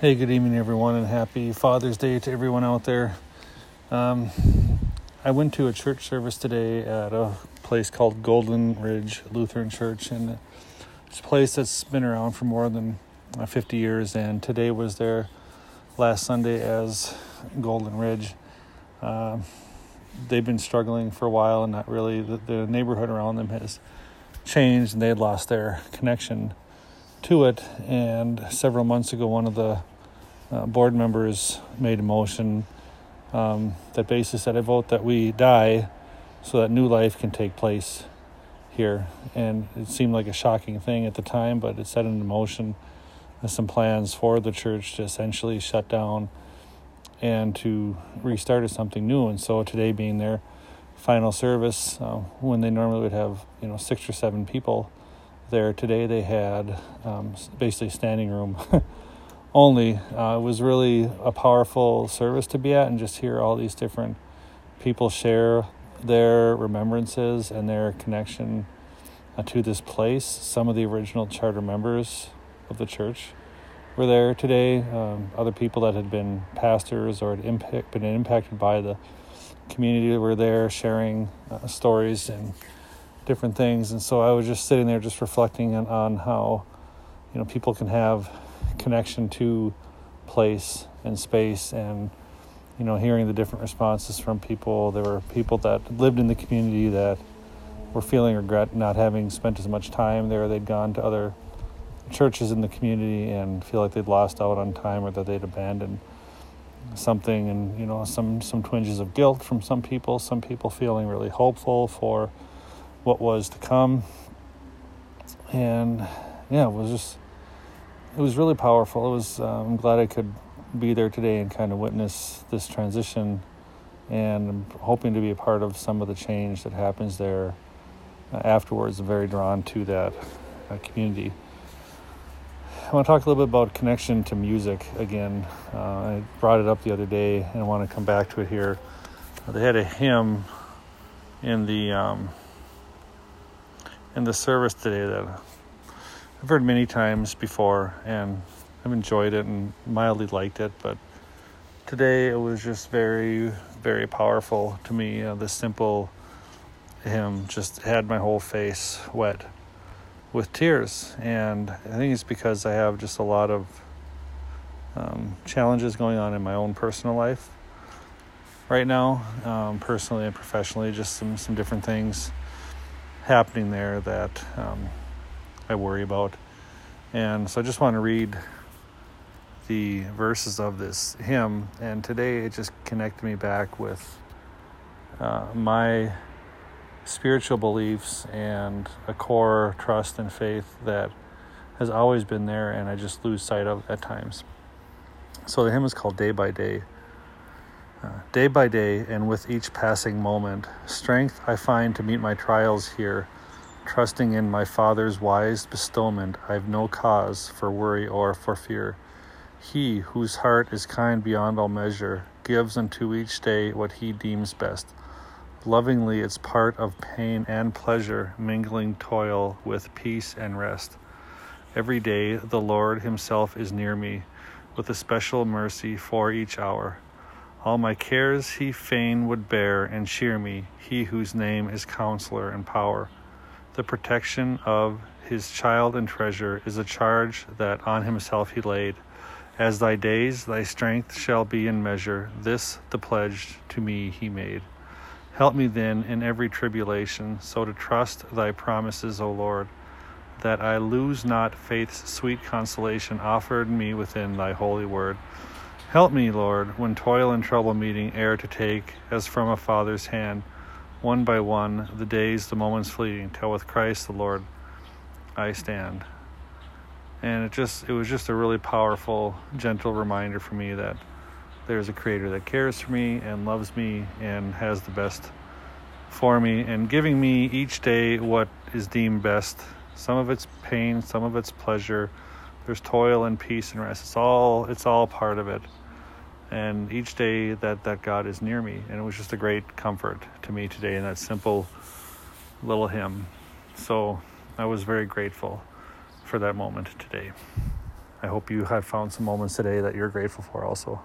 Hey, good evening, everyone, and happy Father's Day to everyone out there. Um, I went to a church service today at a place called Golden Ridge Lutheran Church, and it's a place that's been around for more than uh, 50 years. And today was their last Sunday as Golden Ridge. Uh, they've been struggling for a while, and not really. The, the neighborhood around them has changed, and they had lost their connection to it. And several months ago, one of the uh, board members made a motion um, that basically said, I vote that we die so that new life can take place here. And it seemed like a shocking thing at the time, but it set into motion some plans for the church to essentially shut down and to restart as something new. And so today being their final service, uh, when they normally would have you know six or seven people there, today they had um, basically standing room only. Uh, it was really a powerful service to be at and just hear all these different people share their remembrances and their connection uh, to this place. Some of the original charter members of the church were there today. Um, other people that had been pastors or had impact, been impacted by the community were there sharing uh, stories and different things. And so I was just sitting there, just reflecting on, on how you know people can have connection to place and space and you know hearing the different responses from people. There were people that lived in the community that were feeling regret not having spent as much time there. They'd gone to other churches in the community and feel like they'd lost out on time or that they'd abandoned something. And you know some some twinges of guilt from some people some people feeling really hopeful for what was to come and yeah it was just it was really powerful. It was. Uh, I'm glad I could be there today and kind of witness this transition, and I'm hoping to be a part of some of the change that happens there uh, afterwards. I'm very drawn to that uh, community. I want to talk a little bit about connection to music again. Uh, I brought it up the other day, and I want to come back to it here. They had a hymn in the um, in the service today that I've heard many times before and I've enjoyed it and mildly liked it, but today it was just very, very powerful to me. The simple hymn just had my whole face wet with tears, and I think it's because I have just a lot of um, challenges going on in my own personal life right now, um, personally and professionally. Just some some different things happening there that um, I worry about. And so I just want to read the verses of this hymn. And today it just connected me back with uh, my spiritual beliefs and a core trust and faith that has always been there and I just lose sight of at times. So the hymn is called Day by Day. Day by day, and with each passing moment, strength I find to meet my trials here Trusting in my Father's wise bestowment, I've no cause for worry or for fear. He, whose heart is kind beyond all measure, gives unto each day what he deems best. Lovingly, its part of pain and pleasure, mingling toil with peace and rest. Every day, the Lord Himself is near me, with a special mercy for each hour. All my cares He fain would bear and cheer me, He whose name is Counselor and Power. The protection of his child and treasure is a charge that on himself he laid. As thy days, thy strength shall be in measure. This the pledge to me he made. Help me then in every tribulation, so to trust thy promises, O Lord, that I lose not faith's sweet consolation offered me within thy holy word. Help me, Lord, when toil and trouble meeting, ere to take, as from a father's hand, one by one, the days, the moments fleeting, till with Christ the Lord I stand. And it just it was just a really powerful, gentle reminder for me that there's a creator that cares for me and loves me and has the best for me and giving me each day what is deemed best. Some of it's pain, some of it's pleasure. There's toil and peace and rest. It's all it's all part of it and each day that that God is near me. And it was just a great comfort to me today in that simple little hymn. So I was very grateful for that moment today. I hope you have found some moments today that you're grateful for also.